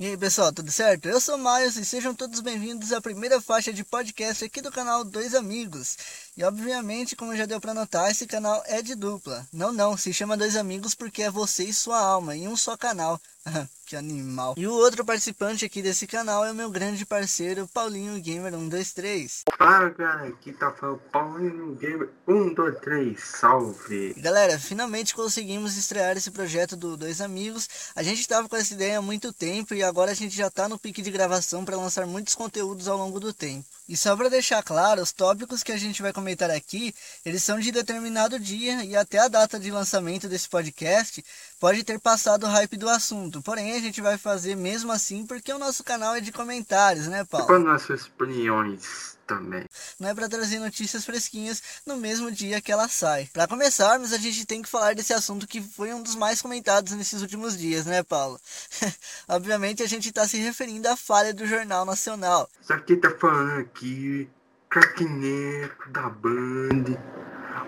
E aí pessoal, tudo certo? Eu sou Miles e sejam todos bem-vindos à primeira faixa de podcast aqui do canal Dois Amigos. E obviamente, como já deu para notar, esse canal é de dupla. Não, não, se chama Dois Amigos porque é você e sua alma em um só canal. que animal. E o outro participante aqui desse canal é o meu grande parceiro, Paulinho Gamer 123. Fala galera, aqui tá falando Paulinho Gamer 123, salve! Galera, finalmente conseguimos estrear esse projeto do Dois Amigos. A gente tava com essa ideia há muito tempo e agora a gente já tá no pique de gravação para lançar muitos conteúdos ao longo do tempo. E só para deixar claro, os tópicos que a gente vai comentar aqui, eles são de determinado dia e até a data de lançamento desse podcast pode ter passado o hype do assunto. Porém, a gente vai fazer mesmo assim porque o nosso canal é de comentários, né, Paulo? Com nossas opiniões também. Não é para trazer notícias fresquinhas no mesmo dia que ela sai. Para começarmos, a gente tem que falar desse assunto que foi um dos mais comentados nesses últimos dias, né, Paulo? Obviamente, a gente está se referindo à falha do Jornal Nacional. Isso aqui tá falando aqui, craquineco da Band,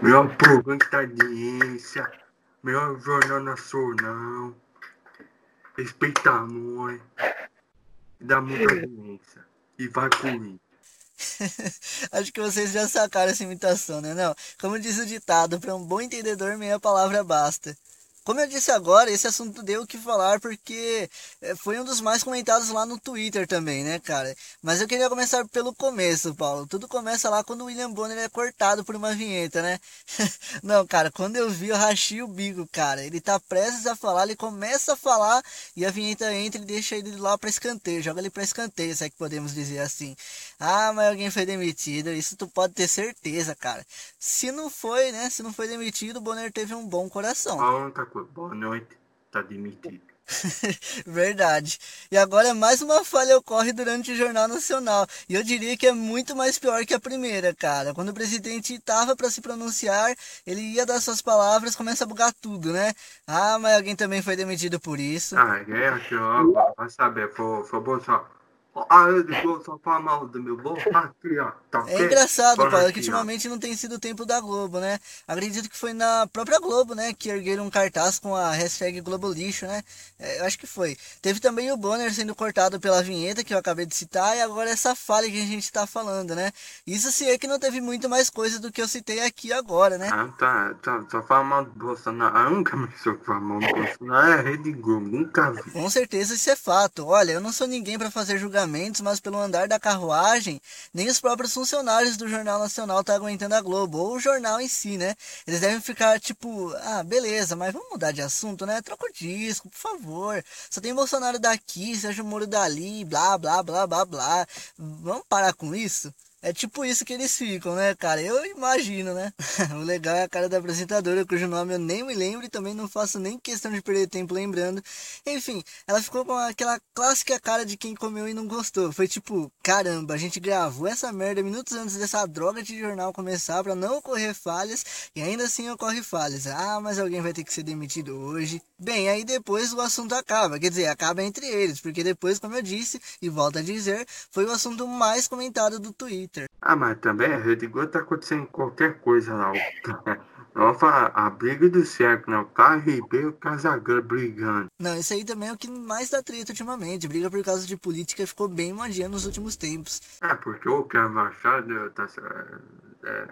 melhor programa de audiência, melhor jornal nacional, respeita a mãe, dá muita audiência e vai comigo. Acho que vocês já sacaram essa imitação, né? Não, como diz o ditado, para um bom entendedor meia palavra basta. Como eu disse agora, esse assunto deu o que falar porque eh, foi um dos mais comentados lá no Twitter também, né, cara? Mas eu queria começar pelo começo, Paulo. Tudo começa lá quando o William Bonner é cortado por uma vinheta, né? Não, cara, quando eu vi, eu rachei o bico, cara. Ele tá prestes a falar, ele começa a falar e a vinheta entra e deixa ele lá pra escanteio, joga ele pra escanteio, se é que podemos dizer assim. Ah, mas alguém foi demitido, isso tu pode ter certeza, cara. Se não foi, né? Se não foi demitido, o Bonner teve um bom coração. Boa noite, tá demitido. Verdade. E agora mais uma falha ocorre durante o Jornal Nacional. E eu diria que é muito mais pior que a primeira, cara. Quando o presidente estava para se pronunciar, ele ia dar suas palavras, começa a bugar tudo, né? Ah, mas alguém também foi demitido por isso. Ah, é aqui, ó. Vai saber, foi, foi Bolsonaro. Ah, eu só falar mal do meu ó. Tá é engraçado, Paulo, que ultimamente não tem sido o tempo da Globo, né? Acredito que foi na própria Globo, né? Que ergueram um cartaz com a hashtag Globo Lixo, né? É, eu acho que foi. Teve também o Bonner sendo cortado pela vinheta que eu acabei de citar e agora essa falha que a gente tá falando, né? Isso se é que não teve muito mais coisa do que eu citei aqui agora, né? Ah, tá. tá só fala mal do Bolsonaro. A única pessoa que fala mal do Bolsonaro é a Rede Globo. Nunca vi. Com certeza isso é fato. Olha, eu não sou ninguém para fazer julgamento mas pelo andar da carruagem, nem os próprios funcionários do Jornal Nacional tá aguentando a Globo, ou o jornal em si, né? Eles devem ficar tipo, ah, beleza, mas vamos mudar de assunto, né? Troca o disco, por favor. Só tem Bolsonaro daqui, Sérgio Moro dali, blá, blá, blá, blá, blá. Vamos parar com isso? É tipo isso que eles ficam, né, cara? Eu imagino, né? o legal é a cara da apresentadora, cujo nome eu nem me lembro e também não faço nem questão de perder tempo lembrando. Enfim, ela ficou com aquela clássica cara de quem comeu e não gostou. Foi tipo, caramba, a gente gravou essa merda minutos antes dessa droga de jornal começar para não ocorrer falhas e ainda assim ocorre falhas. Ah, mas alguém vai ter que ser demitido hoje. Bem, aí depois o assunto acaba, quer dizer, acaba entre eles, porque depois, como eu disse e volto a dizer, foi o assunto mais comentado do Twitter. Twitter. Ah, mas também a Rede Globo tá acontecendo qualquer coisa lá. Nova, a briga do século, né? O Carlos Ribeiro e o Casagrande brigando. Não, isso aí também é o que mais dá treta ultimamente. Briga por causa de política ficou bem modinha nos últimos tempos. É, porque o Carlos Machado tá. É,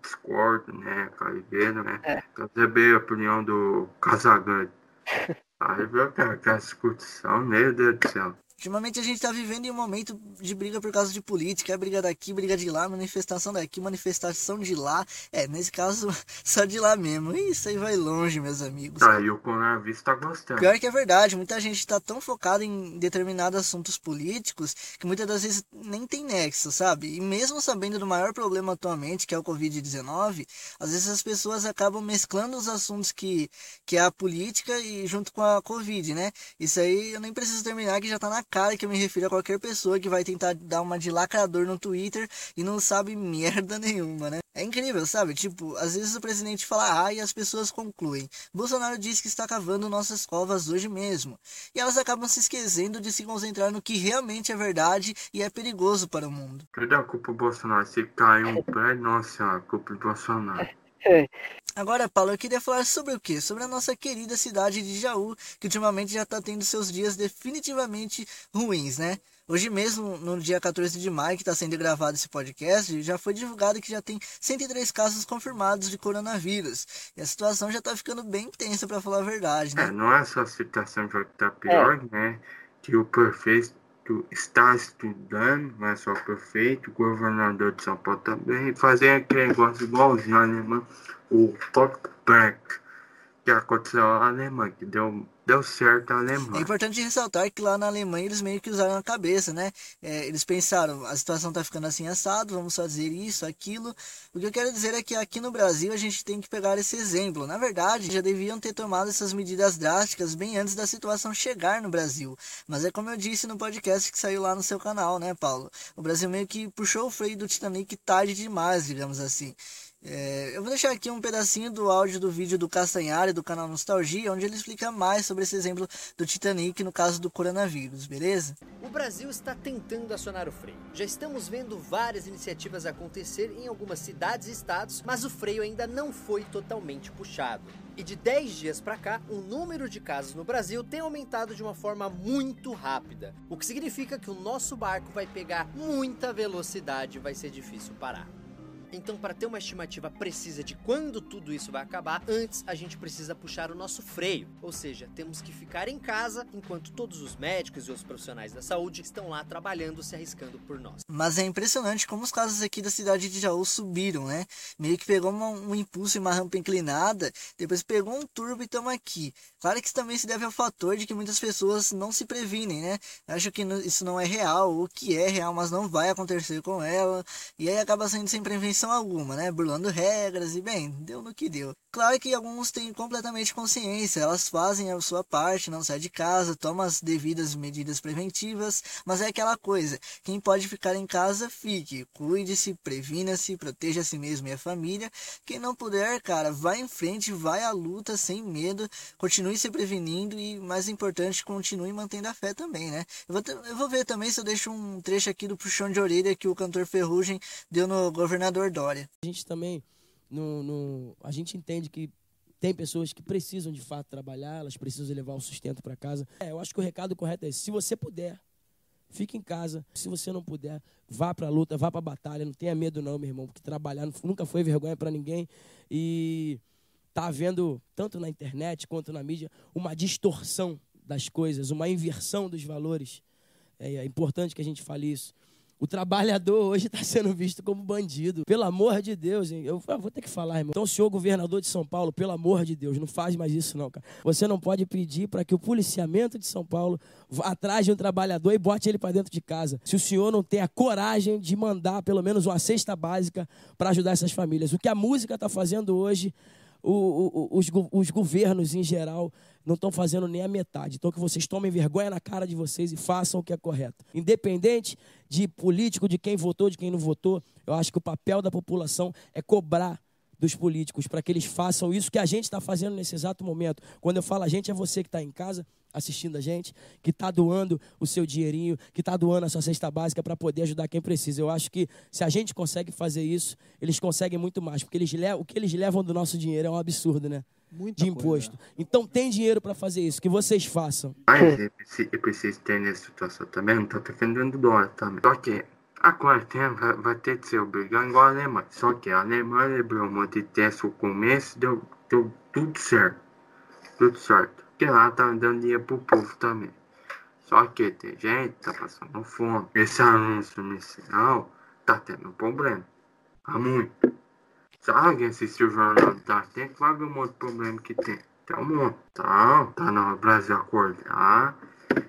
discordo, né? Ribeiro, né? É. Receber a opinião do Casagrande. Aí viu aquela discussão, meu Deus do céu. Ultimamente a gente está vivendo em um momento de briga por causa de política, é briga daqui, briga de lá, manifestação daqui, manifestação de lá. É, nesse caso, só de lá mesmo. Isso aí vai longe, meus amigos. Tá, e o coronavírus tá gostando. Pior que é verdade, muita gente está tão focada em determinados assuntos políticos que muitas das vezes nem tem nexo, sabe? E mesmo sabendo do maior problema atualmente, que é o Covid-19, às vezes as pessoas acabam mesclando os assuntos que, que é a política e junto com a Covid, né? Isso aí eu nem preciso terminar que já tá na cara que eu me refiro a qualquer pessoa que vai tentar dar uma de lacrador no Twitter e não sabe merda nenhuma, né? É incrível, sabe? Tipo, às vezes o presidente fala A e as pessoas concluem. Bolsonaro diz que está cavando nossas covas hoje mesmo. E elas acabam se esquecendo de se concentrar no que realmente é verdade e é perigoso para o mundo. Cadê a culpa do Bolsonaro? Se cai um pé, nossa, a culpa do Bolsonaro. Agora, Paulo, eu queria falar sobre o quê? Sobre a nossa querida cidade de Jaú, que ultimamente já está tendo seus dias definitivamente ruins, né? Hoje mesmo, no dia 14 de maio, que está sendo gravado esse podcast, já foi divulgado que já tem 103 casos confirmados de coronavírus. E a situação já está ficando bem tensa, para falar a verdade, né? É, não é só a situação já que está pior, é. né? Que o prefeito está estudando, não é só prefeito, governador de São Paulo também, fazer aquele negócio igualzinho alemão, o talkback que aconteceu na Alemanha, que deu deu certo a Alemanha. É importante ressaltar que lá na Alemanha eles meio que usaram a cabeça, né? É, eles pensaram, a situação tá ficando assim assado, vamos fazer isso, aquilo. O que eu quero dizer é que aqui no Brasil a gente tem que pegar esse exemplo. Na verdade, já deviam ter tomado essas medidas drásticas bem antes da situação chegar no Brasil. Mas é como eu disse no podcast que saiu lá no seu canal, né, Paulo? O Brasil meio que puxou o freio do Titanic tarde demais, digamos assim. É, eu vou deixar aqui um pedacinho do áudio do vídeo do Castanhari, do canal Nostalgia, onde ele explica mais sobre esse exemplo do Titanic no caso do coronavírus, beleza? O Brasil está tentando acionar o freio. Já estamos vendo várias iniciativas acontecer em algumas cidades e estados, mas o freio ainda não foi totalmente puxado. E de 10 dias para cá, o número de casos no Brasil tem aumentado de uma forma muito rápida, o que significa que o nosso barco vai pegar muita velocidade e vai ser difícil parar. Então, para ter uma estimativa precisa de quando tudo isso vai acabar, antes a gente precisa puxar o nosso freio. Ou seja, temos que ficar em casa enquanto todos os médicos e os profissionais da saúde estão lá trabalhando, se arriscando por nós. Mas é impressionante como os casos aqui da cidade de Jaú subiram, né? Meio que pegou uma, um impulso e uma rampa inclinada, depois pegou um turbo e estamos aqui. Claro que isso também se deve ao fator de que muitas pessoas não se previnem, né? Acham que isso não é real, ou que é real, mas não vai acontecer com ela. E aí acaba sendo sem prevenção alguma, né? Burlando regras e bem, deu no que deu. Claro que alguns têm completamente consciência, elas fazem a sua parte, não sai de casa, tomam as devidas medidas preventivas, mas é aquela coisa, quem pode ficar em casa, fique, cuide-se, previna-se, proteja a si mesmo e a família. Quem não puder, cara, vai em frente, vai à luta sem medo, continue se prevenindo e, mais importante, continue mantendo a fé também, né? Eu vou, eu vou ver também se eu deixo um trecho aqui do puxão de orelha que o cantor Ferrugem deu no governador Dória. A gente também, no, no, a gente entende que tem pessoas que precisam de fato trabalhar, elas precisam levar o sustento para casa. É, eu acho que o recado correto é esse. Se você puder, fique em casa. Se você não puder, vá para a luta, vá para a batalha. Não tenha medo não, meu irmão, porque trabalhar nunca foi vergonha para ninguém. E tá havendo, tanto na internet quanto na mídia, uma distorção das coisas, uma inversão dos valores. É, é importante que a gente fale isso. O trabalhador hoje está sendo visto como bandido. Pelo amor de Deus, hein? Eu, vou ter que falar, irmão. Então, senhor governador de São Paulo, pelo amor de Deus, não faz mais isso, não, cara. Você não pode pedir para que o policiamento de São Paulo vá atrás de um trabalhador e bote ele para dentro de casa. Se o senhor não tem a coragem de mandar pelo menos uma cesta básica para ajudar essas famílias. O que a música está fazendo hoje, os, os governos em geral não estão fazendo nem a metade. Então que vocês tomem vergonha na cara de vocês e façam o que é correto. Independente de político, de quem votou, de quem não votou, eu acho que o papel da população é cobrar dos políticos para que eles façam isso que a gente está fazendo nesse exato momento. Quando eu falo a gente, é você que está em casa assistindo a gente, que está doando o seu dinheirinho, que está doando a sua cesta básica para poder ajudar quem precisa. Eu acho que se a gente consegue fazer isso, eles conseguem muito mais, porque eles levam, o que eles levam do nosso dinheiro é um absurdo, né? Muita de imposto. Coisa. Então tem dinheiro para fazer isso, que vocês façam. Mas eu preciso ter nessa situação também, não estou defendendo dólar também. Só que a quarentena vai, vai ter que ser obrigado igual a Alemanha. Só que a Alemanha lembrou um monte de teste no começo, deu, deu tudo certo. Tudo certo. Porque lá tá dando dinheiro pro povo também. Só que tem gente que tá passando fome. Esse anúncio inicial tá tendo um problema. Tá muito. Se alguém assistiu o jornal da tempo, vai ver um monte de problema que tem. Tem um monte. Tá, tá no Brasil acordar.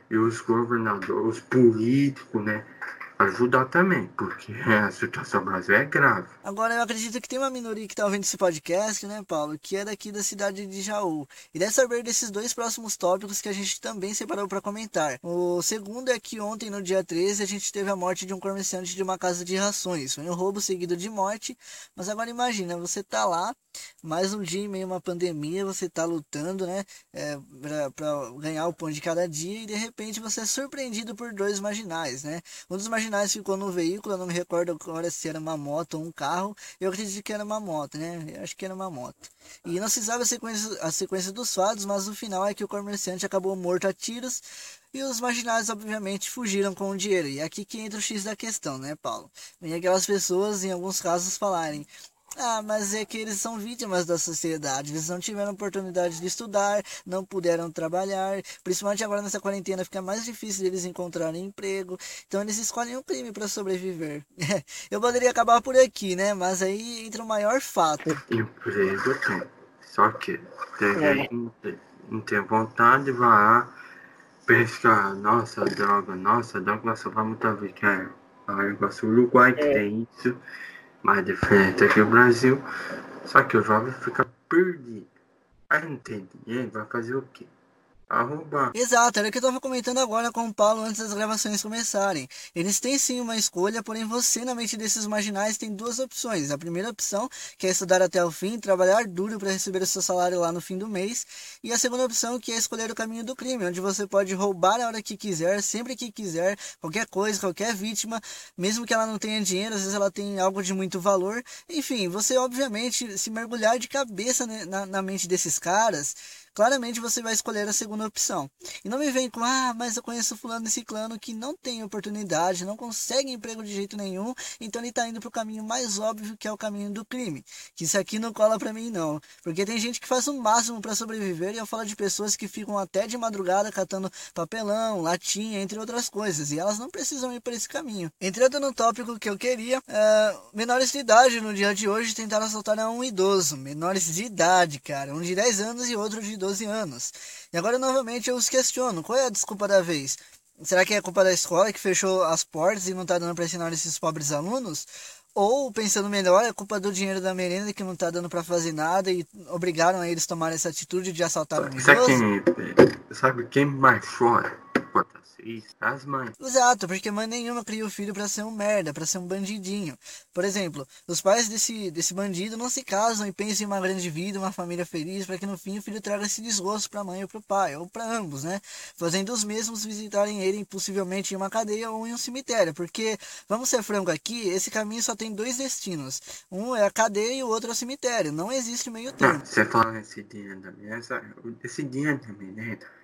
E os governadores, os políticos, né? Ajudar também, porque a situação do Brasil é grave. Agora, eu acredito que tem uma minoria que está ouvindo esse podcast, né, Paulo, que é daqui da cidade de Jaú. E deve saber desses dois próximos tópicos que a gente também separou para comentar. O segundo é que ontem, no dia 13, a gente teve a morte de um comerciante de uma casa de rações. Foi um roubo seguido de morte, mas agora imagina, você tá lá, mais um dia em meio a uma pandemia, você tá lutando, né, é, para ganhar o pão de cada dia e de repente você é surpreendido por dois marginais, né? Um dos marginais marginais ficou no veículo, eu não me recordo agora se era uma moto ou um carro. Eu acredito que era uma moto, né? Eu acho que era uma moto. E não se sabe a sequência, a sequência dos fatos, mas o final é que o comerciante acabou morto a tiros e os marginais, obviamente, fugiram com o dinheiro. E é aqui que entra o X da questão, né, Paulo? E aquelas pessoas, em alguns casos, falarem: ah, mas é que eles são vítimas da sociedade. Eles não tiveram oportunidade de estudar, não puderam trabalhar. Principalmente agora nessa quarentena fica mais difícil deles encontrarem emprego. Então eles escolhem o um crime para sobreviver. Eu poderia acabar por aqui, né? Mas aí entra o maior fato. Emprego tem. Só que tem é. não tem vontade, vai lá, pescar, nossa droga, nossa droga, só vamos estar vendo que é o negócio Uruguai que é. tem isso mais diferente aqui no Brasil. Só que o jovem fica perdido. Aí não tem dinheiro, vai fazer o quê? Arrombar. Exato, era o que eu estava comentando agora com o Paulo antes das gravações começarem. Eles têm sim uma escolha, porém você na mente desses marginais tem duas opções. A primeira opção, que é estudar até o fim, trabalhar duro para receber o seu salário lá no fim do mês. E a segunda opção, que é escolher o caminho do crime, onde você pode roubar a hora que quiser, sempre que quiser, qualquer coisa, qualquer vítima, mesmo que ela não tenha dinheiro, às vezes ela tem algo de muito valor. Enfim, você obviamente se mergulhar de cabeça na, na mente desses caras claramente você vai escolher a segunda opção. E não me vem com, ah, mas eu conheço fulano e ciclano que não tem oportunidade, não consegue emprego de jeito nenhum, então ele está indo para o caminho mais óbvio, que é o caminho do crime. Que isso aqui não cola para mim, não. Porque tem gente que faz o máximo para sobreviver, e eu falo de pessoas que ficam até de madrugada catando papelão, latinha, entre outras coisas, e elas não precisam ir por esse caminho. Entrando no tópico que eu queria, uh, menores de idade no dia de hoje tentaram assaltar um idoso. Menores de idade, cara. Um de 10 anos e outro de 12 anos. E agora novamente eu os questiono, qual é a desculpa da vez? Será que é culpa da escola que fechou as portas e não está dando para ensinar esses pobres alunos? Ou, pensando melhor, é culpa do dinheiro da merenda que não está dando para fazer nada e obrigaram a eles a tomar essa atitude de assaltar um idoso? Sabe quem mais chora? As mães. Exato, porque mãe nenhuma cria o filho para ser um merda, para ser um bandidinho. Por exemplo, os pais desse, desse bandido não se casam e pensam em uma grande vida, uma família feliz, para que no fim o filho traga esse desgosto para a mãe ou para o pai, ou para ambos, né? Fazendo os mesmos visitarem ele possivelmente em uma cadeia ou em um cemitério, porque, vamos ser franco aqui, esse caminho só tem dois destinos. Um é a cadeia e o outro é o cemitério. Não existe meio termo. você fala esse dinheiro da mesa, esse dinheiro da merenda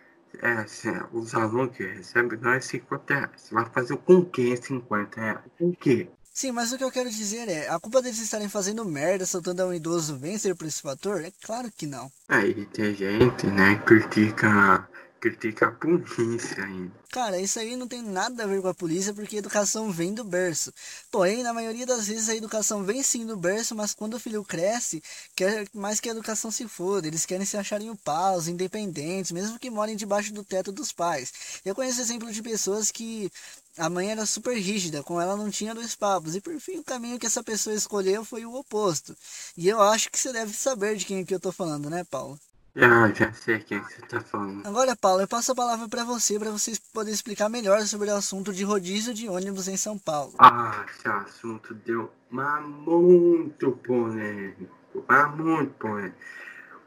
é, assim, os alunos que recebem não é 50 reais. Você vai fazer com quem 50 reais? Com quê? Sim, mas o que eu quero dizer é, a culpa deles estarem fazendo merda, soltando um idoso vencer por esse fator? É claro que não. Aí tem gente, né, que critica critica a polícia ainda. Cara, isso aí não tem nada a ver com a polícia, porque a educação vem do berço. Porém, na maioria das vezes a educação vem sim do berço, mas quando o filho cresce, quer mais que a educação se foda. Eles querem se acharem o paus, independentes, mesmo que morem debaixo do teto dos pais. Eu conheço exemplo de pessoas que a mãe era super rígida, com ela não tinha dois papos. E por fim, o caminho que essa pessoa escolheu foi o oposto. E eu acho que você deve saber de quem é que eu tô falando, né, Paulo? Ah, já sei quem você tá falando. Agora, Paulo, eu passo a palavra para você, para você poder explicar melhor sobre o assunto de rodízio de ônibus em São Paulo. Ah, esse assunto deu mas muito polêmico, mas muito polêmico.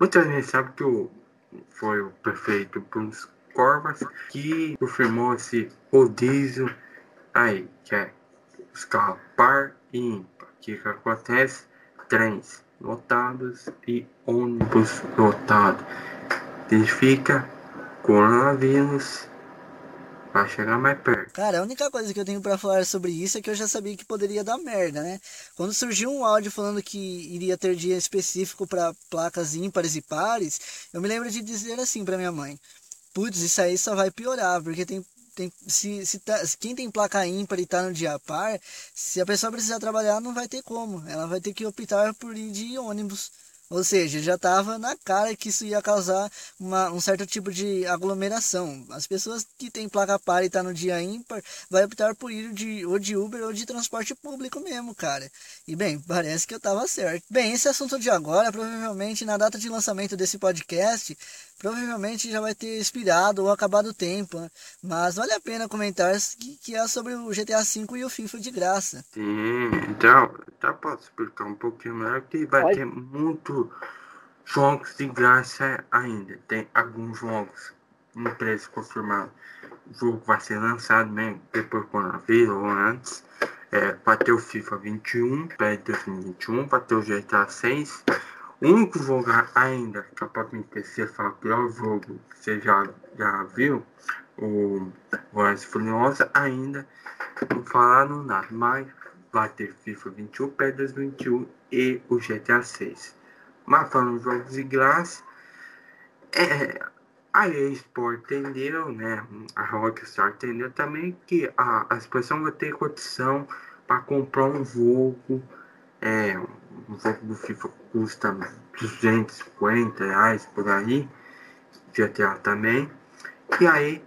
Muita gente sabe que o, foi o prefeito Bruno Covas que confirmou esse rodízio aí, que é os carros par e ímpar. O que, que acontece? Trens lotados e ônibus lotado. Significa coronavírus vai chegar mais perto. Cara, a única coisa que eu tenho para falar sobre isso é que eu já sabia que poderia dar merda, né? Quando surgiu um áudio falando que iria ter dia específico para placas ímpares e pares, eu me lembro de dizer assim para minha mãe: Putz, isso aí só vai piorar, porque tem tem, se, se, tá, quem tem placa ímpar e tá no dia par, se a pessoa precisar trabalhar, não vai ter como. Ela vai ter que optar por ir de ônibus. Ou seja, já estava na cara que isso ia causar uma, um certo tipo de aglomeração. As pessoas que têm placa par e tá no dia ímpar vai optar por ir de, ou de Uber ou de transporte público mesmo, cara. E bem, parece que eu estava certo. Bem, esse assunto de agora, provavelmente na data de lançamento desse podcast, provavelmente já vai ter expirado ou acabado o tempo. Né? Mas vale a pena comentar que, que é sobre o GTA V e o FIFA de graça. Sim, então, tá, posso explicar um pouquinho melhor que vai Oi? ter muito jogos de graça ainda. Tem alguns jogos em preço confirmado. o jogo vai ser lançado né, depois do coronavírus ou antes. É, vai ter o FIFA 21, para 2021, vai ter o GTA 6. Único jogo ainda que esquecer falar que é o jogo que você já, já viu, o Voz Furiosa, ainda não falaram nada, mas vai ter FIFA 21, PES 2021 e o GTA 6. Mas falando jogos de graça, é, a eSport entendeu, né? A Rockstar entendeu também que a, a expressão vai ter condição para comprar um jogo. É, um jogo do FIFA custa 250 reais por aí. GTA também. E aí,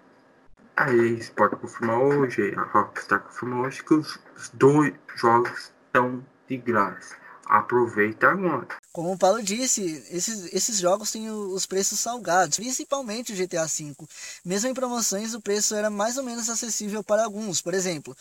a eSport confirmou hoje, a Rockstar confirmou hoje que os, os dois jogos estão de graça. Aproveita agora. Como o Paulo disse, esses, esses jogos têm os preços salgados, principalmente o GTA V. Mesmo em promoções, o preço era mais ou menos acessível para alguns. Por exemplo,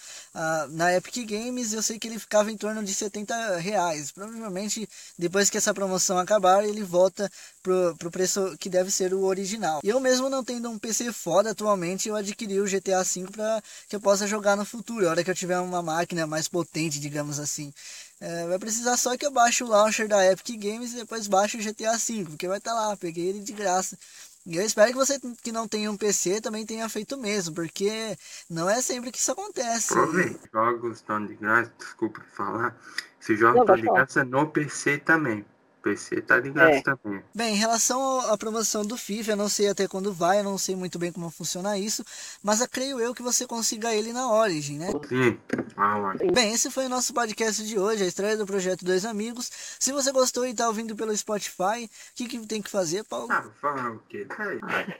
na Epic Games eu sei que ele ficava em torno de 70 reais. Provavelmente, depois que essa promoção acabar, ele volta pro, pro preço que deve ser o original. Eu mesmo não tendo um PC foda atualmente, eu adquiri o GTA V para que eu possa jogar no futuro, a hora que eu tiver uma máquina mais potente, digamos assim. É, vai precisar só que eu baixe o launcher da Epic Games e depois baixe o GTA V, porque vai estar tá lá, peguei ele de graça. E eu espero que você que não tenha um PC também tenha feito mesmo, porque não é sempre que isso acontece. Aproveite, jogos estão de graça, desculpa falar. Se joga estão de graça no PC também. PC tá ligado é. também. Bem, em relação à promoção do FIFA, eu não sei até quando vai, eu não sei muito bem como funciona isso, mas eu creio eu que você consiga ele na Origin, né? Sim, a Origin. Bem, esse foi o nosso podcast de hoje, a estreia do projeto Dois Amigos. Se você gostou e tá ouvindo pelo Spotify, o que, que tem que fazer, Paulo? Ah, falar o quê?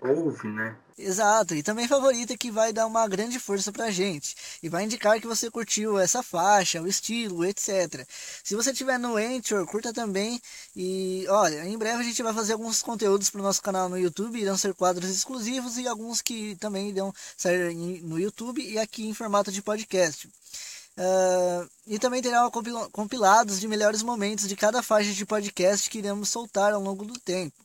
Ouve, né? Exato, e também favorita que vai dar uma grande força pra gente e vai indicar que você curtiu essa faixa, o estilo, etc. Se você tiver no Anchor, curta também e olha, em breve a gente vai fazer alguns conteúdos pro nosso canal no YouTube, irão ser quadros exclusivos e alguns que também irão sair no YouTube e aqui em formato de podcast. Uh, e também terá compilados de melhores momentos de cada faixa de podcast que iremos soltar ao longo do tempo.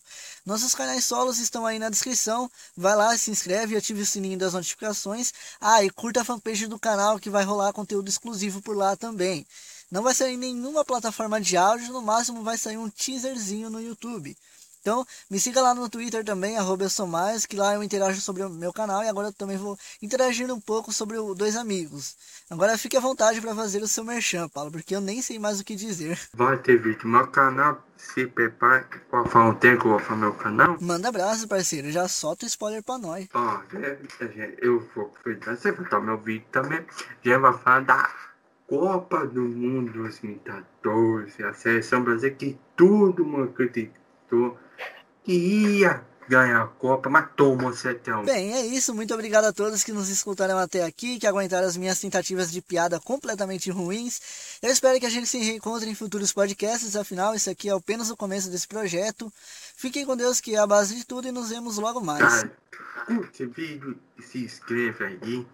Nossos canais solos estão aí na descrição. Vai lá, se inscreve e ative o sininho das notificações. Ah, e curta a fanpage do canal que vai rolar conteúdo exclusivo por lá também. Não vai sair nenhuma plataforma de áudio, no máximo vai sair um teaserzinho no YouTube. Então, me siga lá no Twitter também, arroba eu sou mais, que lá eu interajo sobre o meu canal e agora eu também vou interagir um pouco sobre o Dois Amigos. Agora fique à vontade para fazer o seu merchan, Paulo, porque eu nem sei mais o que dizer. Vai ter vídeo no meu canal, se prepare. Qual foi o tempo que eu vou fazer meu canal? Manda abraço, parceiro, já solta o spoiler pra nós. Ó, eu vou aproveitar, você vai o meu vídeo também, já vai falar da Copa do Mundo 2014, a seleção brasileira que tudo me acreditou que ia ganhar a Copa, mas toma setão. Bem, é isso. Muito obrigado a todos que nos escutaram até aqui, que aguentaram as minhas tentativas de piada completamente ruins. Eu espero que a gente se reencontre em futuros podcasts, afinal, isso aqui é apenas o começo desse projeto. Fiquem com Deus, que é a base de tudo, e nos vemos logo mais. Cara, curte o vídeo e se inscreva aí.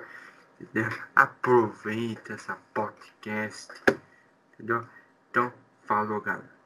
Entendeu? Aproveita essa podcast. Entendeu? Então, falou, galera.